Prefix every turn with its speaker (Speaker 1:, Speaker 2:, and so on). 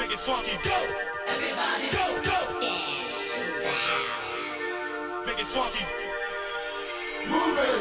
Speaker 1: Make it funky. Go.
Speaker 2: Everybody go, go. Dance to the house.
Speaker 1: Make it funky.
Speaker 3: Move it.